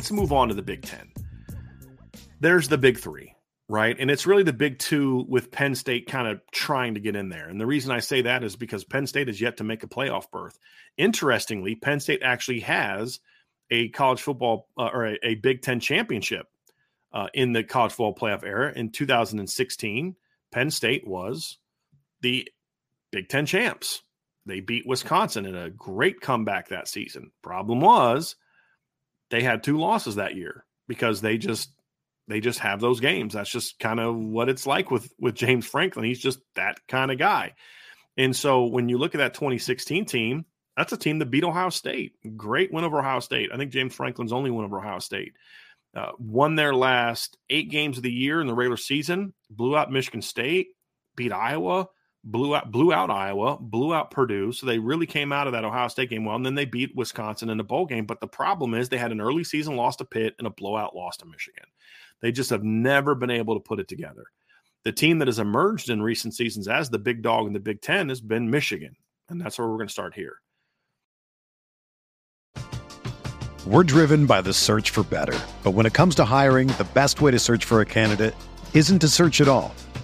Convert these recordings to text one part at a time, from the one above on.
Let's move on to the Big Ten. There's the big three, right? And it's really the big two with Penn State kind of trying to get in there. And the reason I say that is because Penn State has yet to make a playoff berth. Interestingly, Penn State actually has a college football uh, or a, a, Big Ten championship uh, in the college football playoff era. In 2016, Penn State was the Big Ten champs. They beat Wisconsin in a great comeback that season. Problem was, they had two losses that year because they just they just have those games. That's just kind of what it's like with with James Franklin. He's just that kind of guy. And so when you look at that 2016 team, that's a team that beat Ohio State. Great win over Ohio State. I think James Franklin's only win over Ohio State. Uh, won their last eight games of the year in the regular season, blew out Michigan State, beat Iowa, blew out blew out Iowa, blew out Purdue. So they really came out of that Ohio State game well, and then they beat Wisconsin in a bowl game. But the problem is they had an early season loss to Pitt and a blowout loss to Michigan. They just have never been able to put it together. The team that has emerged in recent seasons as the big dog in the Big Ten has been Michigan, and that's where we're going to start here. We're driven by the search for better, but when it comes to hiring, the best way to search for a candidate isn't to search at all.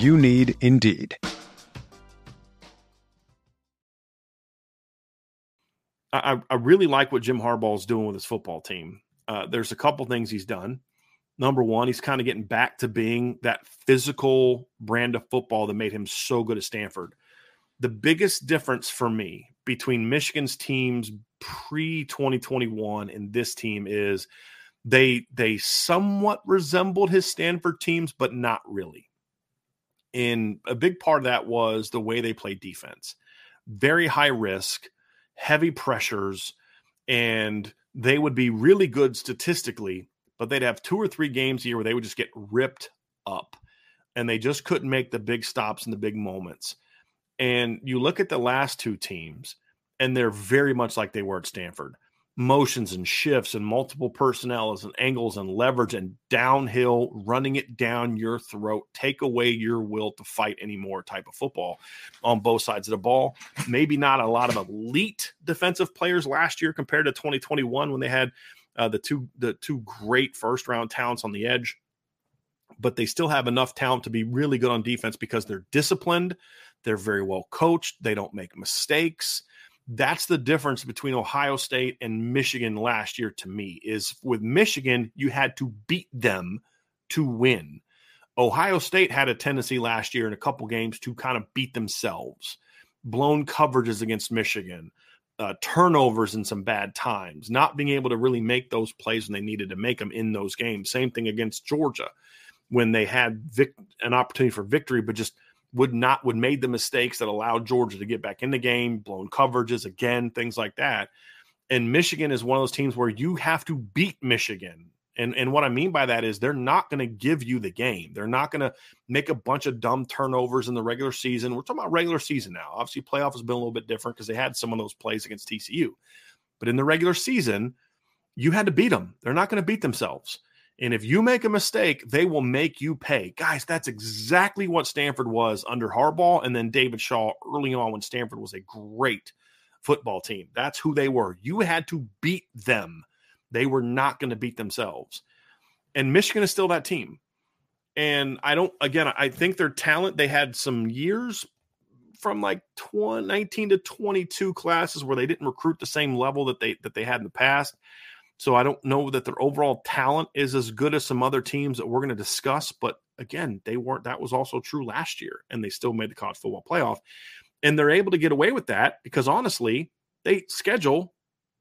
You need Indeed. I, I really like what Jim Harbaugh is doing with his football team. Uh, there's a couple things he's done. Number one, he's kind of getting back to being that physical brand of football that made him so good at Stanford. The biggest difference for me between Michigan's teams pre 2021 and this team is they they somewhat resembled his Stanford teams, but not really. And a big part of that was the way they played defense. Very high risk, heavy pressures, and they would be really good statistically, but they'd have two or three games a year where they would just get ripped up. And they just couldn't make the big stops in the big moments. And you look at the last two teams, and they're very much like they were at Stanford motions and shifts and multiple personnels and angles and leverage and downhill, running it down your throat, take away your will to fight anymore type of football on both sides of the ball. Maybe not a lot of elite defensive players last year compared to 2021 when they had uh, the two the two great first round talents on the edge, but they still have enough talent to be really good on defense because they're disciplined, they're very well coached, they don't make mistakes. That's the difference between Ohio State and Michigan last year to me is with Michigan you had to beat them to win. Ohio State had a tendency last year in a couple games to kind of beat themselves. Blown coverages against Michigan, uh, turnovers in some bad times, not being able to really make those plays when they needed to make them in those games. Same thing against Georgia when they had vic- an opportunity for victory, but just would not would made the mistakes that allowed Georgia to get back in the game, blown coverages again, things like that. And Michigan is one of those teams where you have to beat Michigan and and what I mean by that is they're not going to give you the game. They're not going to make a bunch of dumb turnovers in the regular season. We're talking about regular season now. Obviously, playoff has been a little bit different because they had some of those plays against TCU. But in the regular season, you had to beat them. They're not going to beat themselves. And if you make a mistake, they will make you pay. Guys, that's exactly what Stanford was under Harbaugh and then David Shaw early on when Stanford was a great football team. That's who they were. You had to beat them they were not going to beat themselves. And Michigan is still that team. And I don't, again, I think their talent, they had some years from like 20, 19 to 22 classes where they didn't recruit the same level that they that they had in the past. So I don't know that their overall talent is as good as some other teams that we're going to discuss. But again, they weren't. That was also true last year, and they still made the college football playoff. And they're able to get away with that because honestly, they schedule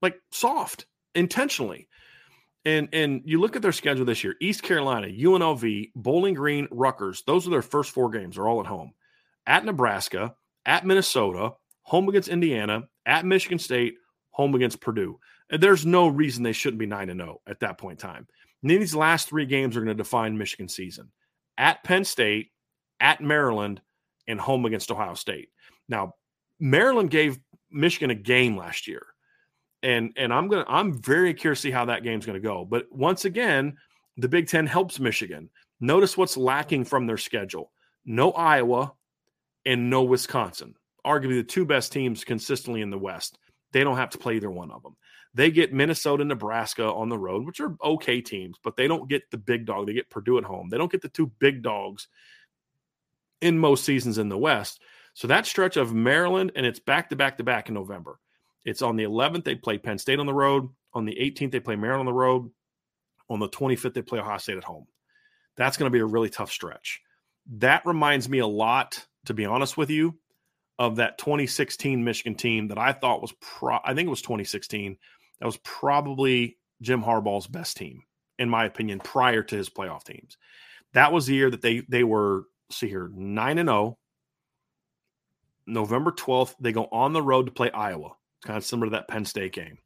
like soft intentionally. And and you look at their schedule this year: East Carolina, UNLV, Bowling Green, Rutgers. Those are their first four games. Are all at home. At Nebraska, at Minnesota, home against Indiana, at Michigan State, home against Purdue. There's no reason they shouldn't be nine and zero oh at that point in time. And these last three games are going to define Michigan season: at Penn State, at Maryland, and home against Ohio State. Now, Maryland gave Michigan a game last year and and I'm gonna I'm very curious to see how that game's gonna go. But once again, the Big Ten helps Michigan. Notice what's lacking from their schedule: no Iowa and no Wisconsin. Arguably the two best teams consistently in the West. They don't have to play either one of them. They get Minnesota, Nebraska on the road, which are okay teams, but they don't get the big dog. They get Purdue at home. They don't get the two big dogs in most seasons in the West. So that stretch of Maryland and it's back to back to back in November. It's on the 11th, they play Penn State on the road. On the 18th, they play Maryland on the road. On the 25th, they play Ohio State at home. That's going to be a really tough stretch. That reminds me a lot, to be honest with you, of that 2016 Michigan team that I thought was pro I think it was 2016. That was probably Jim Harbaugh's best team, in my opinion, prior to his playoff teams. That was the year that they they were see here, 9 and 0. November 12th, they go on the road to play Iowa kind of similar to that Penn State game,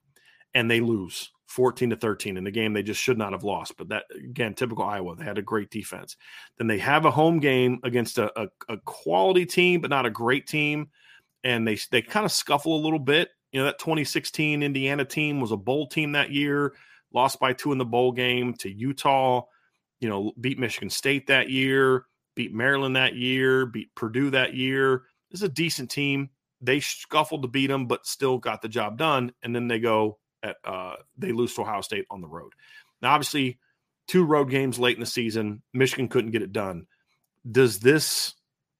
and they lose 14 to 13 in the game they just should not have lost. But that again, typical Iowa. They had a great defense. Then they have a home game against a, a, a quality team, but not a great team, and they they kind of scuffle a little bit. You know that 2016 Indiana team was a bowl team that year, lost by two in the bowl game to Utah. You know, beat Michigan State that year, beat Maryland that year, beat Purdue that year. This is a decent team they scuffled to beat them, but still got the job done. And then they go at uh, they lose to Ohio State on the road. Now, obviously, two road games late in the season, Michigan couldn't get it done. Does this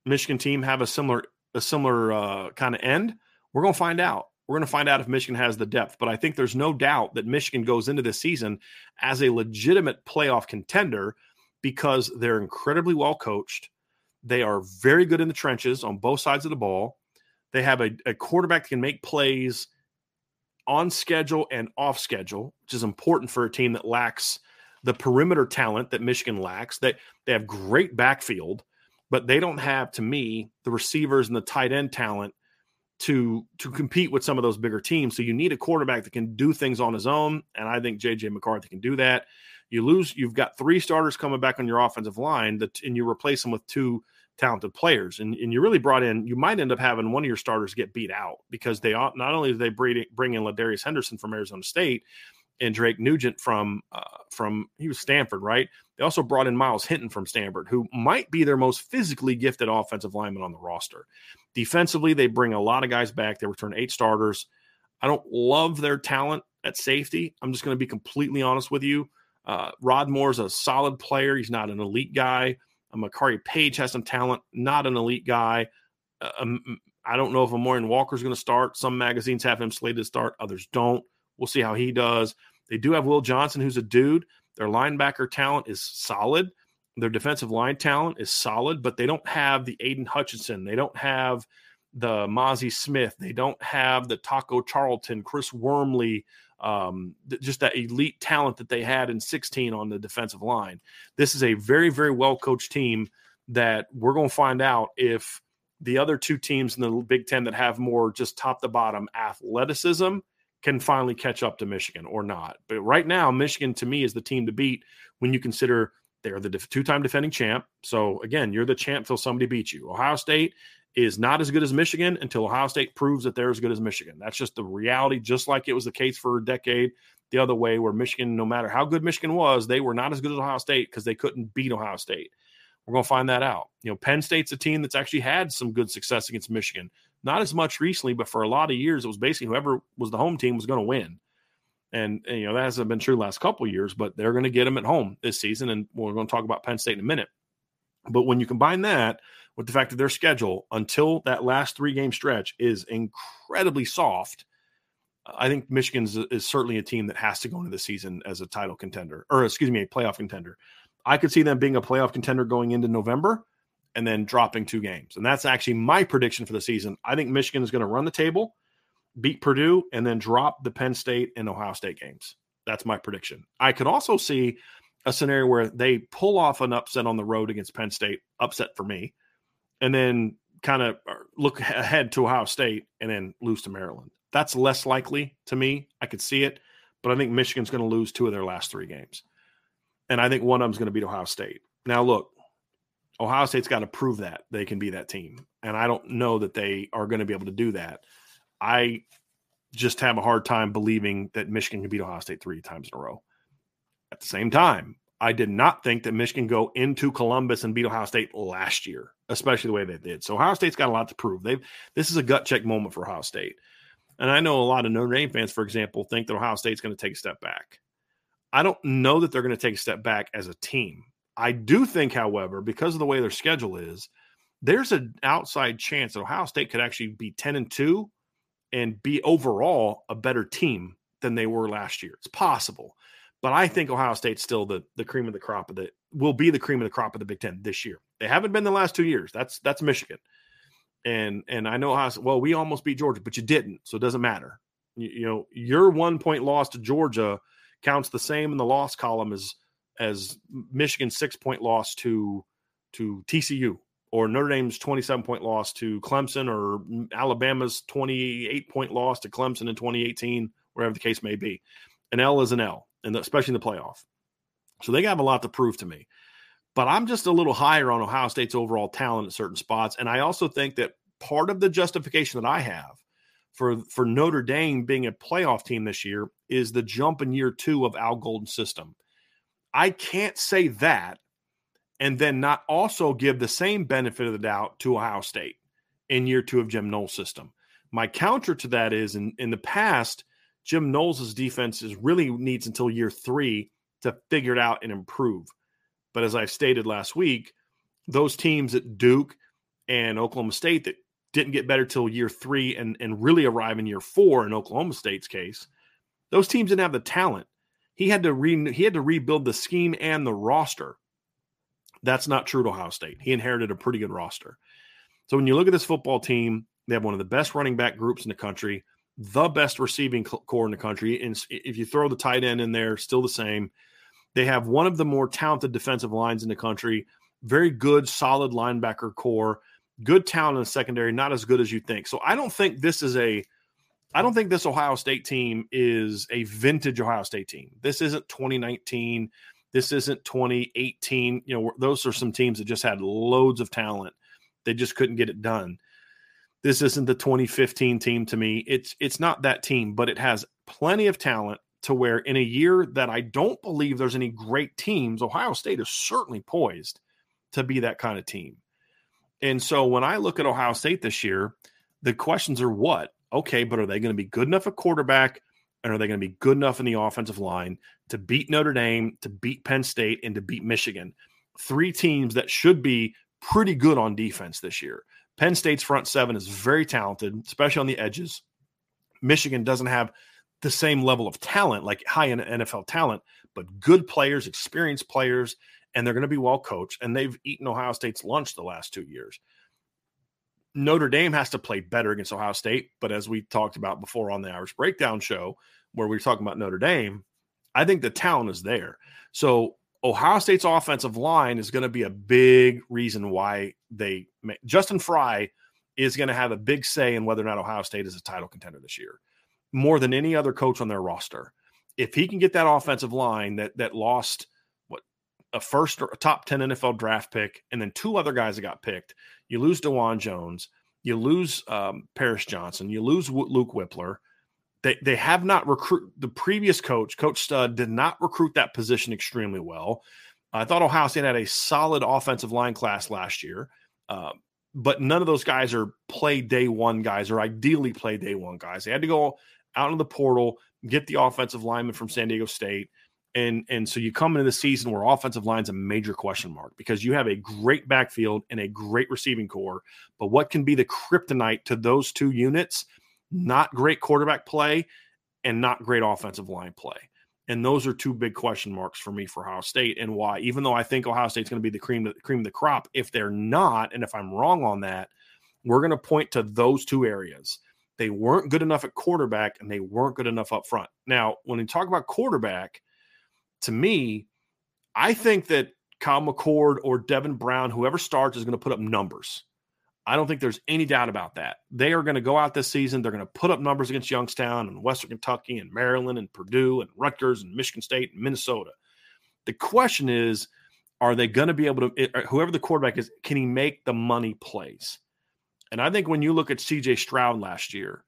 Michigan team have a similar a similar uh, kind of end? We're going to find out. We're going to find out if Michigan has the depth, but I think there's no doubt that Michigan goes into this season as a legitimate playoff contender because they're incredibly well coached. They are very good in the trenches on both sides of the ball. They have a, a quarterback that can make plays on schedule and off schedule, which is important for a team that lacks the perimeter talent that Michigan lacks. That they, they have great backfield, but they don't have, to me, the receivers and the tight end talent to to compete with some of those bigger teams. So you need a quarterback that can do things on his own, and I think JJ McCarthy can do that. You lose, you've got three starters coming back on your offensive line, that and you replace them with two talented players. And, and you really brought in, you might end up having one of your starters get beat out because they not only did they bring in Ladarius Henderson from Arizona State and Drake Nugent from uh, from he was Stanford, right? They also brought in Myles Hinton from Stanford, who might be their most physically gifted offensive lineman on the roster. Defensively, they bring a lot of guys back. They return eight starters. I don't love their talent at safety. I'm just going to be completely honest with you. Uh, Rod Moore's a solid player. He's not an elite guy. Makari Paige has some talent, not an elite guy. Uh, um, I don't know if Amorion Walker's going to start. Some magazines have him slated to start, others don't. We'll see how he does. They do have Will Johnson, who's a dude. Their linebacker talent is solid. Their defensive line talent is solid, but they don't have the Aidan Hutchinson. They don't have the Mazi Smith. They don't have the Taco Charlton, Chris Wormley, um, just that elite talent that they had in 16 on the defensive line. This is a very, very well coached team that we're going to find out if the other two teams in the Big Ten that have more just top to bottom athleticism can finally catch up to Michigan or not. But right now, Michigan to me is the team to beat when you consider they're the two time defending champ. So again, you're the champ till somebody beats you. Ohio State is not as good as Michigan until Ohio State proves that they're as good as Michigan. That's just the reality, just like it was the case for a decade the other way, where Michigan, no matter how good Michigan was, they were not as good as Ohio State because they couldn't beat Ohio State. We're going to find that out. You know, Penn State's a team that's actually had some good success against Michigan. Not as much recently, but for a lot of years, it was basically whoever was the home team was going to win. And, and, you know that hasn't been true last couple years, but they're going to get them at home this season, and we're going to talk about Penn State in a minute. But when you combine that with the fact that their schedule until that last three game stretch is incredibly soft. I think Michigan uh, is certainly a team that has to go into the season as a title contender, or excuse me, a playoff contender. I could see them being a playoff contender going into November and then dropping two games. And that's actually my prediction for the season. I think Michigan is going to run the table, beat Purdue, and then drop the Penn State and Ohio State games. That's my prediction. I could also see a scenario where they pull off an upset on the road against Penn State, upset for me, and then kind of uh, look ahead to Ohio State and then lose to Maryland. That's less likely to me. I could see it, but I think Michigan's going to lose two of their last three games. And I think one of them's going to beat Ohio State. Now, look, Ohio State's got to prove that they can be that team. And I don't know that they are going to be able to do that. I just have a hard time believing that Michigan can beat Ohio State three times in a row. At the same time, I did not think that Michigan go into Columbus and beat Ohio State last year, especially the way they did. So Ohio State's got a lot to prove. They've this is a gut check moment for Ohio State. And I know a lot of Notre Dame fans, for example, think that Ohio State's going to take a step back. I don't know that they're going to take a step back as a team. I do think, however, because of the way their schedule is, there's an outside chance that Ohio State could actually be 10 and 2 and be overall a better team than they were last year. It's possible. But I think Ohio State's still the the cream of the crop of the will be the cream of the crop of the Big Ten this year. They haven't been the last two years. That's that's Michigan, and and I know how well we almost beat Georgia, but you didn't, so it doesn't matter. You, you know your one point loss to Georgia counts the same in the loss column as as Michigan's six point loss to to TCU or Notre Dame's 27 point loss to Clemson or Alabama's 28 point loss to Clemson in 2018, wherever the case may be. An L is an L and especially in the playoff. So they have a lot to prove to me. But I'm just a little higher on Ohio State's overall talent at certain spots. And I also think that part of the justification that I have for, for Notre Dame being a playoff team this year is the jump in year two of Al Golden's system. I can't say that and then not also give the same benefit of the doubt to Ohio State in year two of Jim Knowles' system. My counter to that is in, in the past, Jim Knowles' defense is really needs until year three to figure it out and improve. But as I stated last week, those teams at Duke and Oklahoma State that didn't get better till year three and, and really arrive in year four in Oklahoma State's case, those teams didn't have the talent. He had to re, he had to rebuild the scheme and the roster. That's not true to Ohio State. He inherited a pretty good roster. So when you look at this football team, they have one of the best running back groups in the country the best receiving corps in the country. And if you throw the tight end in there, still the same. They have one of the more talented defensive lines in the country, very good, solid linebacker corps, good talent in the secondary, not as good as you think. So I don't think this is a I don't think this Ohio State team is a vintage Ohio State team. This isn't 2019. This isn't 2018. You know, those are some teams that just had loads of talent. They just couldn't get it done. This isn't the 2015 team to me. It's it's not that team, but it has plenty of talent to where in a year that I don't believe there's any great teams, Ohio State is certainly poised to be that kind of team. And so when I look at Ohio State this year, the questions are what? Okay, but are they going to be good enough a quarterback and are they going to be good enough in the offensive line to beat Notre Dame, to beat Penn State, and to beat Michigan? Three teams that should be pretty good on defense this year. Penn State's front seven is very talented, especially on the edges. Michigan doesn't have the same level of talent, like high NFL talent, but good players, experienced players, and they're going to be well coached. And they've eaten Ohio State's lunch the last two years. Notre Dame has to play better against Ohio State. But as we talked about before on the Irish Breakdown show, where we were talking about Notre Dame, I think the talent is there. So Ohio State's offensive line is going to be a big reason why they Justin Frye is going to have a big say in whether or not Ohio State is a title contender this year, more than any other coach on their roster. If he can get that offensive line that that lost what a first or a top 10 NFL draft pick and then two other guys that got picked, you lose Dawand Jones, you lose um, Paris Johnson, you lose Luke Wypler. They, they have not recruit the previous coach, Coach Stud, did not recruit that position extremely well. I thought Ohio State had a solid offensive line class last year, uh, but none of those guys are play day one guys or ideally play day one guys. They had to go out in the portal, get the offensive lineman from San Diego State. And, and so you come into the season where offensive line's a major question mark because you have a great backfield and a great receiving corps. But what can be the kryptonite to those two units not great quarterback play and not great offensive line play. And those are two big question marks for me for Ohio State and why, even though I think Ohio State's going to be the cream, cream of the crop, if they're not, and if I'm wrong on that, we're going to point to those two areas. They weren't good enough at quarterback and they weren't good enough up front. Now, when we talk about quarterback, to me, I think that Kyle McCord or Devin Brown, whoever starts, is going to put up numbers. I don't think there's any doubt about that. They are going to go out this season. They're going to put up numbers against Youngstown and Western Kentucky and Maryland and Purdue and Rutgers and Michigan State and Minnesota. The question is, are they going to be able to, eh, whoever the quarterback is, can he make the money plays? And I think when you look at CJ Stroud last year,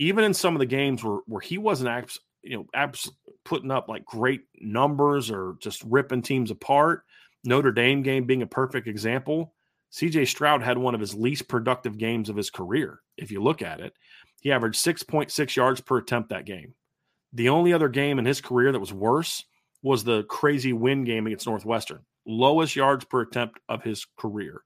even in some of the games where, where he wasn't, abs, you know, abs, putting up like great numbers or just ripping teams apart, Notre Dame game being a perfect example CJ Stroud had one of his least productive games of his career. If you look at it, he averaged 6.6 yards per attempt that game. The only other game in his career that was worse was the crazy win game against Northwestern, lowest yards per attempt of his career.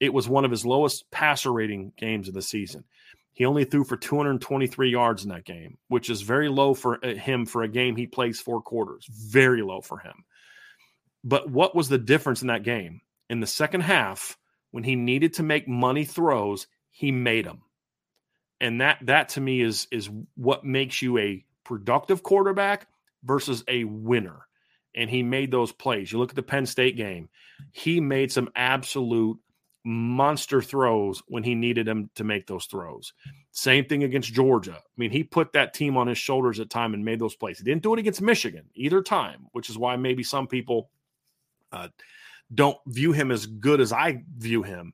It was one of his lowest passer rating games of the season. He only threw for 223 yards in that game, which is very low for uh, him for a game he plays four quarters. Very low for him. But what was the difference in that game? In the second half, when he needed to make money throws, he made them. And that that to me is is what makes you a productive quarterback versus a winner. And he made those plays. You look at the Penn State game, he made some absolute monster throws when he needed him to make those throws. Same thing against Georgia. I mean, he put that team on his shoulders at time and made those plays. He didn't do it against Michigan either time, which is why maybe some people uh, don't view him as good as I view him,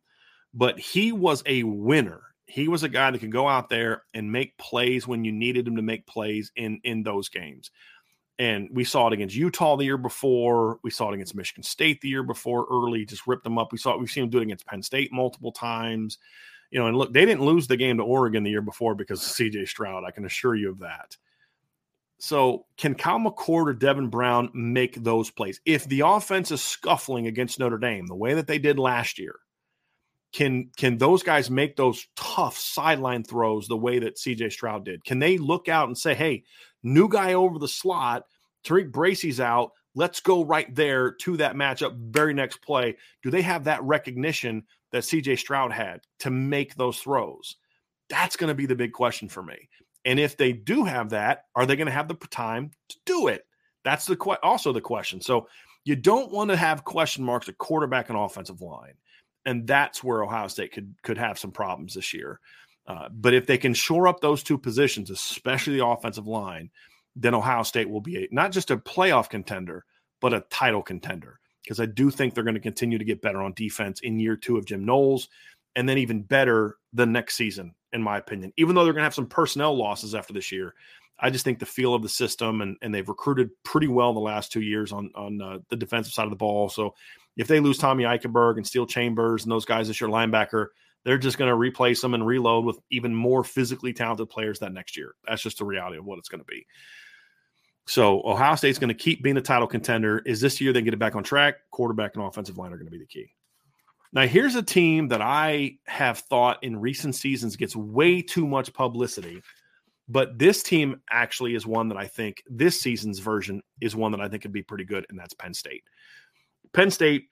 but he was a winner. He was a guy that could go out there and make plays when you needed him to make plays in in those games. And we saw it against Utah the year before. We saw it against Michigan State the year before. Early, just ripped them up. We saw it. We've seen him do it against Penn State multiple times. You know, and look, they didn't lose the game to Oregon the year before because of C.J. Stroud. I can assure you of that. So, can Kyle McCord or Devin Brown make those plays? If the offense is scuffling against Notre Dame the way that they did last year, can can those guys make those tough sideline throws the way that CJ Stroud did? Can they look out and say, "Hey, new guy over the slot, TaRiq Bracy's out. Let's go right there to that matchup very next play." Do they have that recognition that CJ Stroud had to make those throws? That's going to be the big question for me. And if they do have that, are they going to have the time to do it? That's the que- also the question. So you don't want to have question marks at quarterback and offensive line, and that's where Ohio State could could have some problems this year. Uh, but if they can shore up those two positions, especially the offensive line, then Ohio State will be a, not just a playoff contender, but a title contender. Because I do think they're going to continue to get better on defense in year two of Jim Knowles, and then even better the next season in my opinion. Even though they're going to have some personnel losses after this year, I just think the feel of the system and, and they've recruited pretty well the last two years on on uh, the defensive side of the ball. So if they lose Tommy Eichenberg and Steele Chambers and those guys this year, linebacker, They're just going to replace them and reload with even more physically talented players that next year. That's just the reality of what it's going to be. So Ohio State's going to keep being a title contender. Is this year they get it back on track? Quarterback and offensive line are going to be the key. Now, here's a team that I have thought in recent seasons gets way too much publicity, but this team actually is one that I think this season's version is one that I think could be pretty good, and that's Penn State. Penn State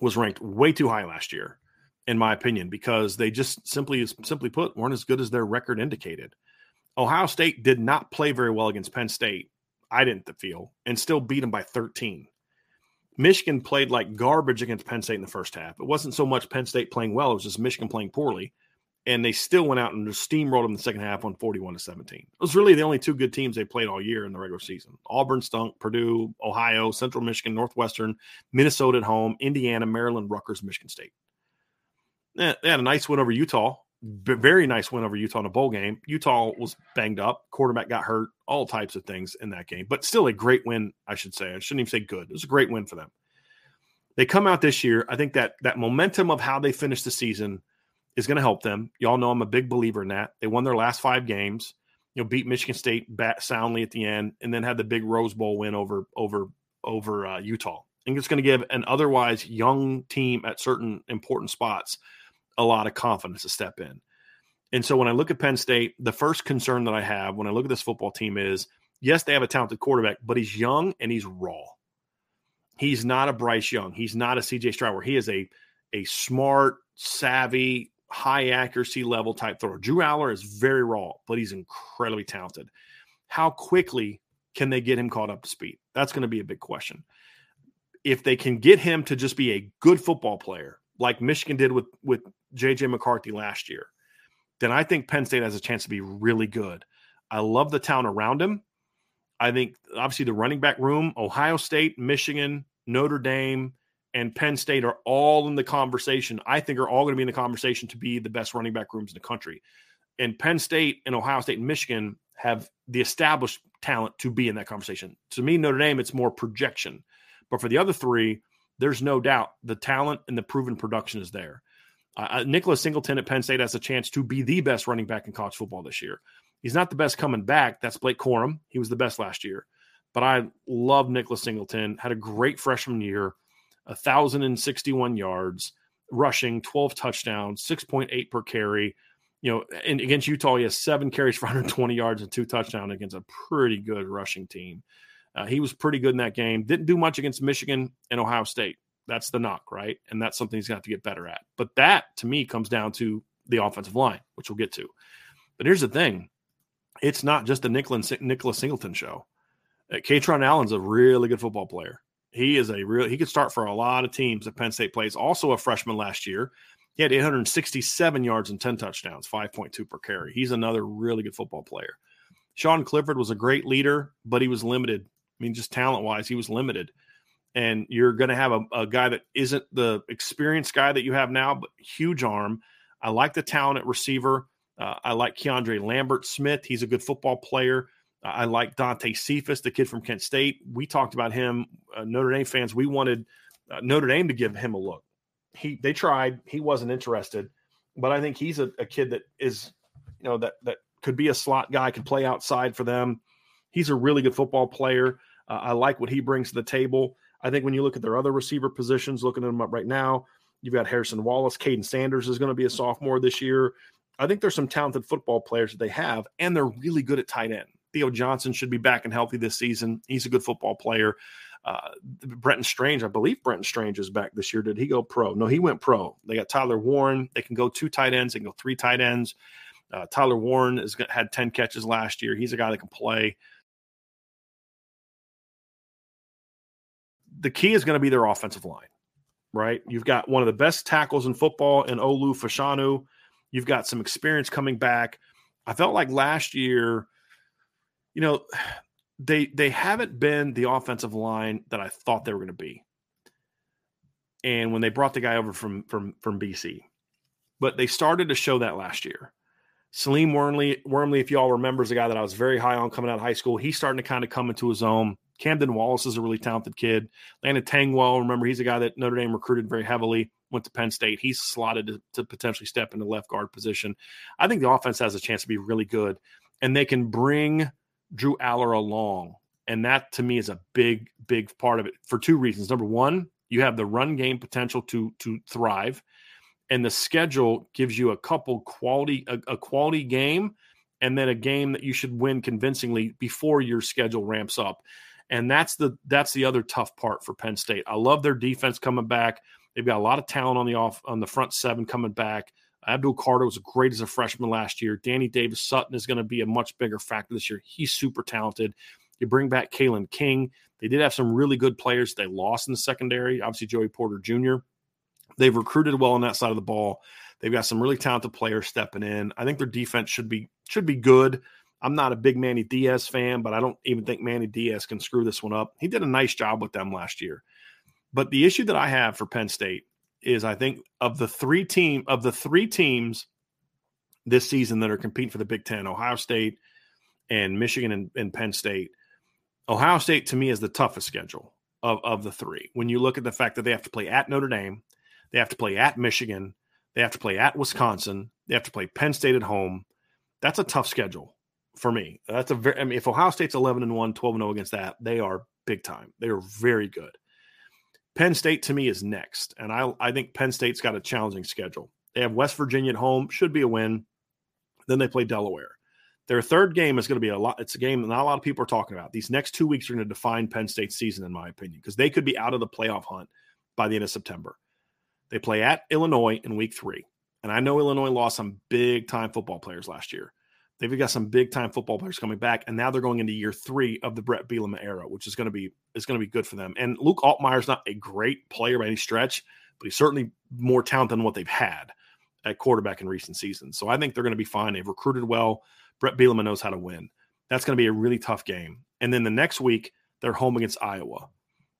was ranked way too high last year in my opinion, because they just simply, simply put, weren't as good as their record indicated. Ohio State did not play very well against Penn State. I didn't feel, and still beat them by 13. Michigan played like garbage against Penn State in the first half. It wasn't so much Penn State playing well; it was just Michigan playing poorly, and they still went out and just steamrolled them in the second half on 41 to 17. It was really the only two good teams they played all year in the regular season. Auburn stunk, Purdue, Ohio, Central Michigan, Northwestern, Minnesota at home, Indiana, Maryland, Rutgers, Michigan State. They had a nice win over Utah. Very nice win over Utah in a bowl game. Utah was banged up. Quarterback got hurt. All types of things in that game, but still a great win. I should say. I shouldn't even say good. It was a great win for them. They come out this year. I think that that momentum of how they finished the season is going to help them. Y'all know I'm a big believer in that. They won their last five games. You know, beat Michigan State bat soundly at the end, and then had the big Rose Bowl win over over over uh, Utah. I think it's going to give an otherwise young team at certain important spots a lot of confidence to step in. And so when I look at Penn State, the first concern that I have when I look at this football team is yes, they have a talented quarterback, but he's young and he's raw. He's not a Bryce Young. He's not a CJ Stroud, where he is a, a smart, savvy, high accuracy level type thrower. Drew Allar is very raw, but he's incredibly talented. How quickly can they get him caught up to speed? That's going to be a big question. If they can get him to just be a good football player, like Michigan did with with JJ McCarthy last year, then I think Penn State has a chance to be really good. I love the town around him. I think obviously the running back room, Ohio State, Michigan, Notre Dame, and Penn State are all in the conversation. I think are all going to be in the conversation to be the best running back rooms in the country. And Penn State and Ohio State and Michigan have the established talent to be in that conversation. To me, Notre Dame, it's more projection. But for the other three, there's no doubt the talent and the proven production is there. Uh, uh, Nicholas Singleton at Penn State has a chance to be the best running back in college football this year. He's not the best coming back. That's Blake Corum. He was the best last year. But I love Nicholas Singleton. Had a great freshman year, 1,061 yards, rushing, 12 touchdowns, 6.8 per carry. You know, and against Utah, he has seven carries for 120 yards and two touchdowns against a pretty good rushing team. Uh, he was pretty good in that game. Didn't do much against Michigan and Ohio State. That's the knock, right? And that's something he's going to have to get better at. But that, to me, comes down to the offensive line, which we'll get to. But here's the thing it's not just the Nicholas, Singleton show. Uh, Kaytron Allen's a really good football player. He is a real, he could start for a lot of teams that Penn State plays. Also, a freshman last year. He had 867 yards and 10 touchdowns, 5.2 per carry. He's another really good football player. Sean Clifford was a great leader, but he was limited I mean, just talent wise, he was limited. And you're going to have a, a, guy that isn't the experienced guy that you have now, but huge arm. I like the talent at receiver. Uh, I like Keandre Lambert Smith. He's a good football player. I like Dante Cephas, the kid from Kent State. We talked about him. Uh, Notre Dame fans, we wanted uh, Notre Dame to give him a look. He they tried. He wasn't interested, but I think he's a, a kid that is, you know, that that could be a slot guy, could play outside for them. He's a really good football player. Uh, I like what he brings to the table. I think when you look at their other receiver positions, looking at them up right now, you've got Harrison Wallace. Kaden Saunders is going to be a sophomore this year. I think there's some talented football players that they have, and they're really good at tight end. Theo Johnson should be back and healthy this season. He's a good football player. Uh, Brenton Strange, I believe Brenton Strange is back this year. Did he go pro? No, he went pro. They got Tyler Warren. They can go two tight ends. They can go three tight ends. Uh, Tyler Warren has had 10 catches last year. He's a guy that can play. The key is going to be their offensive line, right? You've got one of the best tackles in football in Olu Fashanu. You've got some experience coming back. I felt like last year, you know, they they haven't been the offensive line that I thought they were going to be. And when they brought the guy over from from from BC, but they started to show that last year. Salim Wormley, Wormley, if y'all remember, is a guy that I was very high on coming out of high school. He's starting to kind of come into his own. Camden Wallace is a really talented kid. Landon Tengwall, remember, he's a guy that Notre Dame recruited very heavily, went to Penn State. He's slotted to, to potentially step into left guard position. I think the offense has a chance to be really good, and they can bring Drew Allar along. And that to me is a big, big part of it for two reasons. Number one, you have the run game potential to to thrive, and the schedule gives you a couple quality a, a quality game, and then a game that you should win convincingly before your schedule ramps up. And that's the that's the other tough part for Penn State. I love their defense coming back. They've got a lot of talent on the off on the front seven coming back. Abdul Carter was great as a freshman last year. Danny Davis Sutton is going to be a much bigger factor this year. He's super talented. You bring back Kalen King. They did have some really good players they lost in the secondary. Obviously, Joey Porter Jr. They've recruited well on that side of the ball. They've got some really talented players stepping in. I think their defense should be should be good. I'm not a big Manny Diaz fan, but I don't even think Manny Diaz can screw this one up. He did a nice job with them last year. But the issue that I have for Penn State is I think of the three team of the three teams this season that are competing for the Big Ten, Ohio State and Michigan and, and Penn State. Ohio State to me is the toughest schedule of, of the three. When you look at the fact that they have to play at Notre Dame, they have to play at Michigan, they have to play at Wisconsin, they have to play Penn State at home. That's a tough schedule for me. That's a very I mean if Ohio State's 11 and 1, 12 and 0 against that, they are big time. They are very good. Penn State to me is next, and I I think Penn State's got a challenging schedule. They have West Virginia at home, should be a win. Then they play Delaware. Their third game is going to be a lot. It's a game that not a lot of people are talking about. These next two weeks are going to define Penn State's season, in my opinion, because they could be out of the playoff hunt by the end of September. They play at Illinois in week three. And I know Illinois lost some big time football players last year. They've got some big time football players coming back, and now they're going into year three of the Bret Bielema era, which is going to be is going to be good for them. And Luke Altmyer's not a great player by any stretch, but he's certainly more talented than what they've had at quarterback in recent seasons. So I think they're going to be fine. They've recruited well. Bret Bielema knows how to win. That's going to be a really tough game. And then the next week, they're home against Iowa.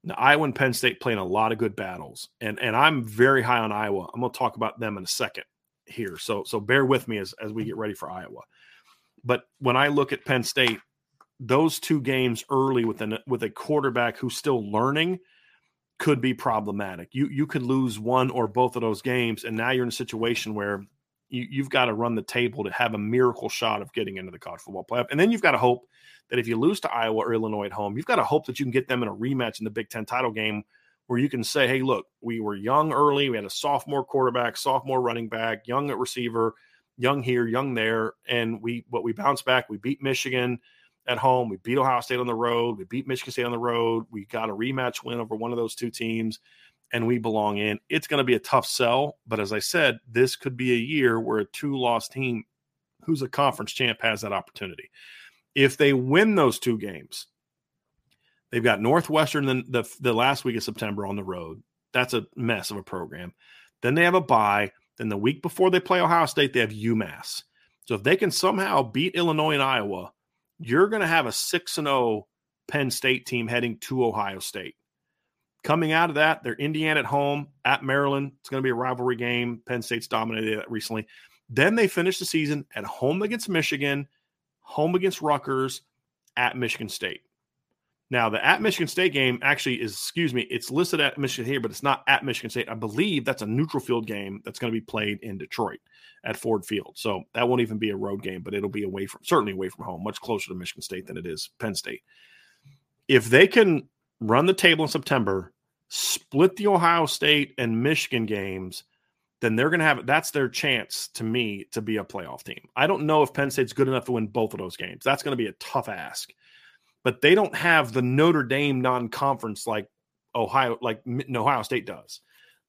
Now, Iowa and Penn State playing a lot of good battles, and and I'm very high on Iowa. I'm going to talk about them in a second here. So so bear with me as as we get ready for Iowa. But when I look at Penn State, those two games early with an with a quarterback who's still learning could be problematic. You you could lose one or both of those games, and now you're in a situation where you, you've got to run the table to have a miracle shot of getting into the college football playoff. And then you've got to hope that if you lose to Iowa or Illinois at home, you've got to hope that you can get them in a rematch in the Big Ten title game where you can say, hey, look, we were young early. We had a sophomore quarterback, sophomore running back, young at receiver, young here, young there. And we, what we bounced back. We beat Michigan at home. We beat Ohio State on the road. We beat Michigan State on the road. We got a rematch win over one of those two teams and we belong in. It's going to be a tough sell, but as I said, this could be a year where a two loss team who's a conference champ has that opportunity. If they win those two games, they've got Northwestern the, the, the last week of September on the road. That's a mess of a program. Then they have a bye. Then the week before they play Ohio State, they have UMass. So if they can somehow beat Illinois and Iowa, you're going to have a 6 and 0 Penn State team heading to Ohio State. Coming out of that, they're Indiana at home, at Maryland. It's going to be a rivalry game. Penn State's dominated that recently. Then they finish the season at home against Michigan, home against Rutgers, at Michigan State. Now, the at Michigan State game actually is, excuse me, it's listed at Michigan here, but it's not at Michigan State. I believe that's a neutral field game that's going to be played in Detroit at Ford Field. So that won't even be a road game, but it'll be away from, certainly away from home, much closer to Michigan State than it is Penn State. If they can run the table in September, split the Ohio State and Michigan games, then they're going to have that's their chance to me to be a playoff team. I don't know if Penn State's good enough to win both of those games. That's going to be a tough ask. But they don't have the Notre Dame non-conference like Ohio like Ohio State does.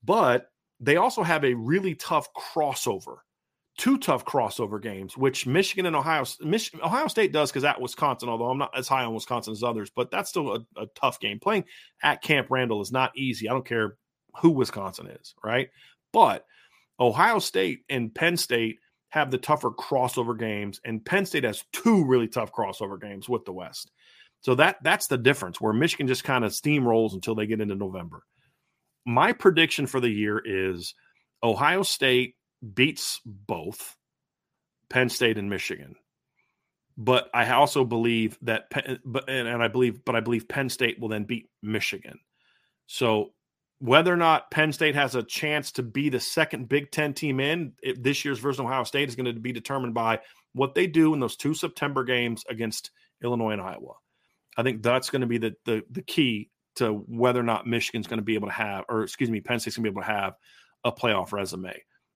But they also have a really tough crossover two tough crossover games, which Michigan and Ohio Mich- Ohio State does because at Wisconsin, although I'm not as high on Wisconsin as others, but that's still a, a, tough game. Playing at Camp Randall is not easy. I don't care who Wisconsin is, right? But Ohio State and Penn State have the tougher crossover games, and Penn State has two really tough crossover games with the West. So that that's the difference where Michigan just kind of steamrolls until they get into November. My prediction for the year is Ohio State beats both Penn State and Michigan. but I also believe that, but and I believe, but I believe Penn State will then beat Michigan. So whether or not Penn State has a chance to be the second Big Ten team in this year's versus Ohio State is going to be determined by what they do in those two September games against Illinois and Iowa. I think that's going to be the the, the key to whether or not Michigan's going to be able to have, or excuse me, Penn State's going to be able to have a playoff resume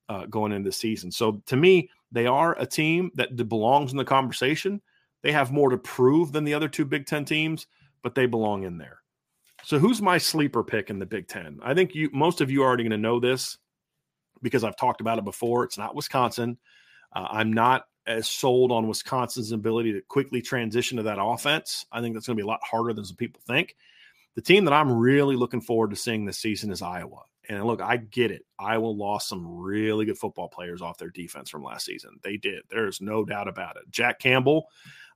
uh, going into the season. So to me, they are a team that belongs in the conversation. They have more to prove than the other two Big Ten teams, but they belong in there. So who's my sleeper pick in the Big Ten? I think you most of you are already going to know this because I've talked about it before. It's not Wisconsin. Uh, I'm not as sold on Wisconsin's ability to quickly transition to that offense. I think that's going to be a lot harder than some people think. The team that I'm really looking forward to seeing this season is Iowa. And look, I get it. Iowa lost some really good football players off their defense from last season. They did. There's no doubt about it. Jack Campbell,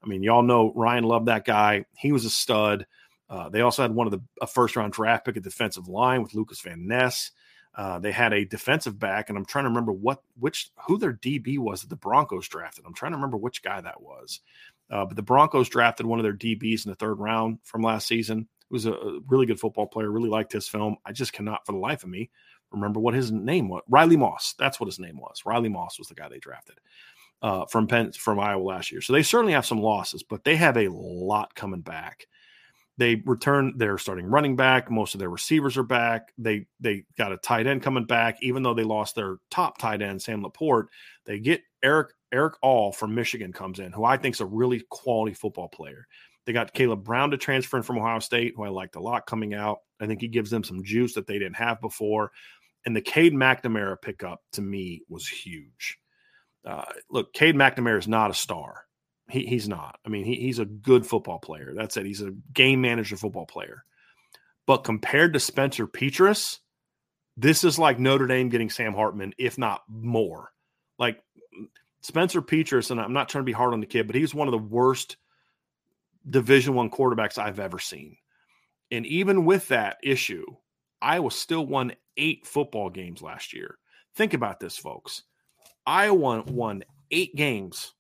I mean, y'all know Ryan loved that guy. He was a stud. Uh, they also had one of the first round draft pick at defensive line with Lucas Van Ness. Uh, they had a defensive back, and I'm trying to remember what which who their DB was that the Broncos drafted. I'm trying to remember which guy that was. Uh, but the Broncos drafted one of their DBs in the third round from last season. It was a really good football player. Really liked his film. I just cannot, for the life of me, remember what his name was. Riley Moss. That's what his name was. Riley Moss was the guy they drafted uh, from Penn from Iowa last year. So they certainly have some losses, but they have a lot coming back. They return their starting running back. Most of their receivers are back. They they got a tight end coming back, even though they lost their top tight end, Sam LaPorta. They get Eric Erick All from Michigan comes in, who I think is a really quality football player. They got Kaleb Brown to transfer in from Ohio State, who I liked a lot coming out. I think he gives them some juice that they didn't have before. And the Cade McNamara pickup to me was huge. Uh, look, Cade McNamara is not a star. He, he's not. I mean, he, he's a good football player. That's it. He's a game manager football player. But compared to Spencer Petras, this is like Notre Dame getting Sam Hartman, if not more. Like Spencer Petras, and I'm not trying to be hard on the kid, but he's one of the worst Division One quarterbacks I've ever seen. And even with that issue, Iowa still won eight football games last year. Think about this, folks. Iowa won eight games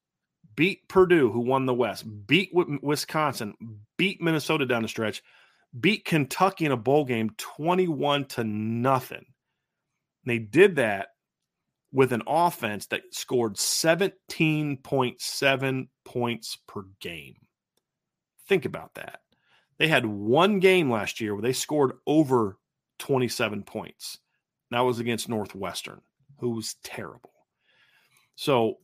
beat Purdue, who won the West, beat Wisconsin, beat Minnesota down the stretch, beat Kentucky in a bowl game 21 to nothing. They did that with an offense that scored 17.7 points per game. Think about that. They had one game last year where they scored over 27 points. That was against Northwestern, who was terrible. So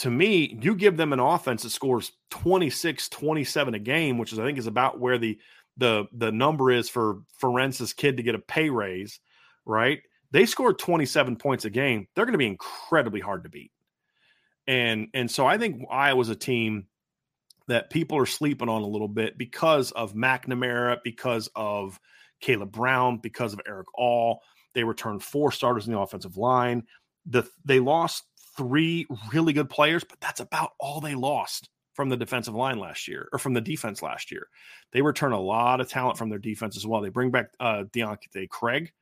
to me, you give them an offense that scores 26, 27 a game, which is I think is about where the the the number is for Ferentz's kid to get a pay raise, right? They score 27 points a game. They're going to be incredibly hard to beat. And and so I think Iowa's a team that people are sleeping on a little bit because of McNamara, because of Kaleb Brown, because of Erick All. They returned four starters in the offensive line. The, they lost three really good players, but that's about all they lost from the defensive line last year or from the defense last year. They return a lot of talent from their defense as well. They bring back uh, Deontae Craig,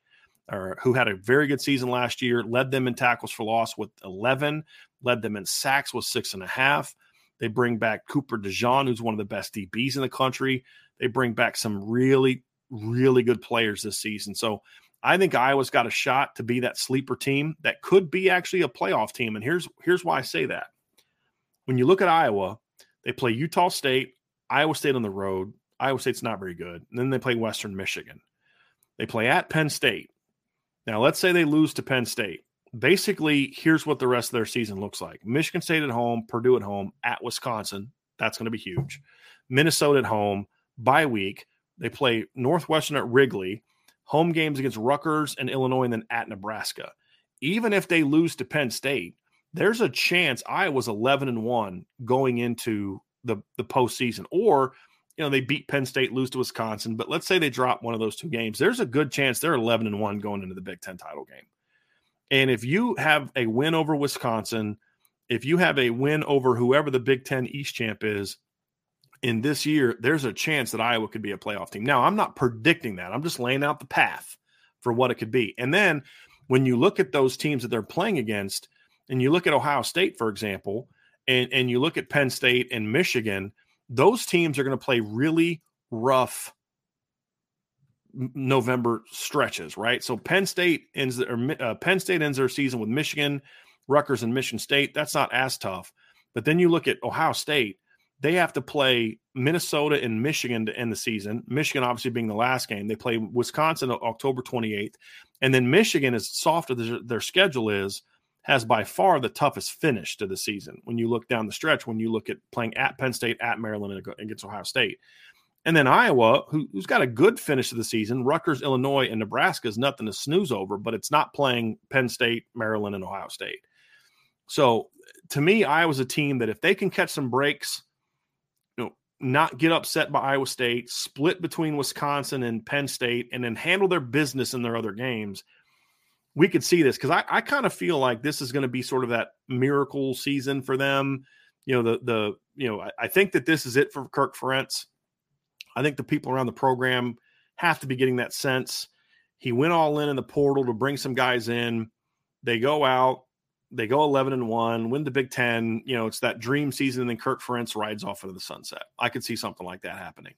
or, who had a very good season last year, led them in tackles for loss with 11, led them in sacks with six and a half. They bring back Cooper DeJean, who's one of the best DBs in the country. They bring back some really, really good players this season. So I think Iowa's got a shot to be that sleeper team that could be actually a playoff team. And here's here's why I say that. When you look at Iowa, they play Utah State, Iowa State on the road. Iowa State's not very good. And then they play Western Michigan. They play at Penn State. Now, let's say they lose to Penn State. Basically, here's what the rest of their season looks like Michigan State at home, Purdue at home, at Wisconsin. That's going to be huge. Minnesota at home, bye week. They play Northwestern at Wrigley home games against Rutgers and Illinois, and then at Nebraska. Even if they lose to Penn State, there's a chance Iowa's 11 and 1 going into the, the postseason. Or, you know, they beat Penn State, lose to Wisconsin, but let's say they drop one of those two games. There's a good chance they're 11 and 1 going into the Big Ten title game. And if you have a win over Wisconsin, if you have a win over whoever the Big Ten East champ is, in this year, there's a chance that Iowa could be a playoff team. Now, I'm not predicting that. I'm just laying out the path for what it could be. And then when you look at those teams that they're playing against, and you look at Ohio State, for example, and and you look at Penn State and Michigan, those teams are going to play really rough November stretches, right? So Penn State ends or uh, Penn State ends their season with Michigan, Rutgers, and Michigan State. That's not as tough. But then you look at Ohio State; they have to play Minnesota and Michigan to end the season. Michigan, obviously, being the last game. They play Wisconsin October 28th, and then Michigan, as soft as their, schedule is, has by far the toughest finish to the season. When you look down the stretch, when you look at playing at Penn State, at Maryland, and against Ohio State. And then Iowa, who, has got a good finish of the season, Rutgers, Illinois, and Nebraska is nothing to snooze over, but it's not playing Penn State, Maryland, and Ohio State. So to me, Iowa's a team that if they can catch some breaks, not get upset by Iowa State, split between Wisconsin and Penn State, and then handle their business in their other games, we could see this because I, I kind of feel like this is going to be sort of that miracle season for them. You know, the the you know, I, I think that this is it for Kirk Ferentz. I think the people around the program have to be getting that sense. He went all in in the portal to bring some guys in. They go out, they go 11 and 1, win the Big 10. You know, it's that dream season, and then Kirk Ferentz rides off into the sunset. I could see something like that happening.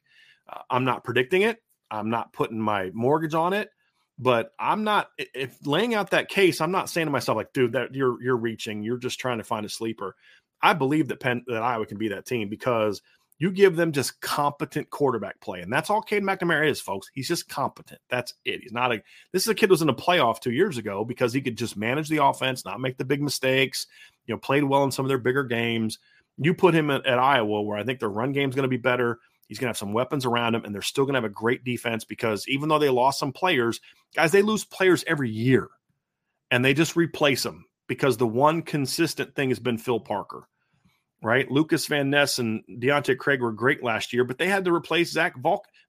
Uh, I'm not predicting it. I'm not putting my mortgage on it, but I'm not if laying out that case, I'm not saying to myself like, dude, that you're you're reaching, you're just trying to find a sleeper. I believe that Penn that Iowa can be that team because you give them just competent quarterback play, and that's all Cade McNamara is, folks. He's just competent. That's it. He's not a. This is a kid who was in a playoff two years ago because he could just manage the offense, not make the big mistakes. You know, played well in some of their bigger games. You put him at, at Iowa, where I think their run game is going to be better. He's going to have some weapons around him, and they're still going to have a great defense because even though they lost some players, guys, they lose players every year, and they just replace them because the one consistent thing has been Phil Parker right? Lucas Van Ness and Deontae Craig were great last year, but they had to replace Zach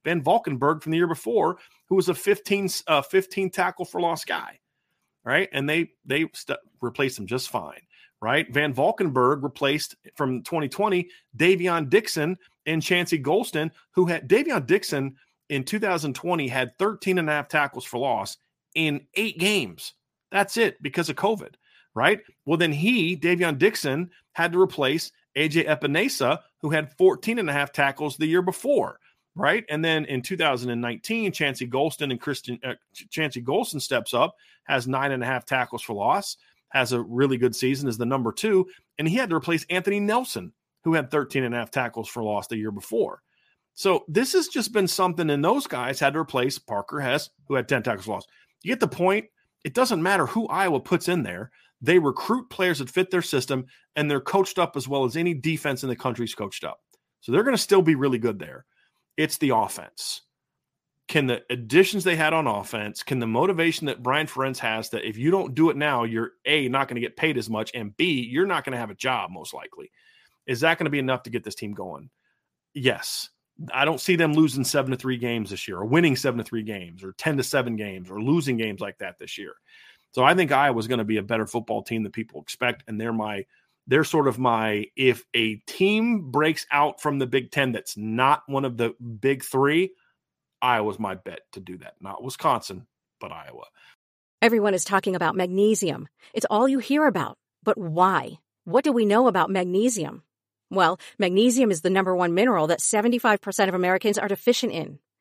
Van Valkenburg from the year before, who was a 15, uh, 15 tackle for loss guy, right? And they they st- replaced him just fine, right? Van Valkenburg replaced from 2020 Daviyon Nixon and Chauncey Golston, who had Daviyon Nixon in 2020 had 13 and a half tackles for loss in eight games. That's it because of COVID, right? Well, then he, Daviyon Nixon, had to replace AJ Epenesa, who had 14 and a half tackles the year before, right? And then in 2019, Chauncey Golston and Christian uh, Chauncey Golston steps up, has nine and a half tackles for loss, has a really good season as the number two, and he had to replace Anthony Nelson, who had 13 and a half tackles for loss the year before. So this has just been something, and those guys had to replace Parker Hesse, who had 10 tackles for loss. You get the point? It doesn't matter who Iowa puts in there. They recruit players that fit their system, and they're coached up as well as any defense in the country's coached up. So they're going to still be really good there. It's the offense. Can the additions they had on offense, can the motivation that Brian Ferentz has that if you don't do it now, you're A, not going to get paid as much, and B, you're not going to have a job most likely. Is that going to be enough to get this team going? Yes. I don't see them losing seven to three games this year, or winning seven to three games, or 10 to seven games, or losing games like that this year. So I think Iowa's going to be a better football team than people expect, and they're my they're sort of my if a team breaks out from the Big Ten that's not one of the big three, Iowa's my bet to do that. Not Wisconsin, but Iowa. Everyone is talking about magnesium. It's all you hear about. But why? What do we know about magnesium? Well, magnesium is the number one mineral that 75% of Americans are deficient in.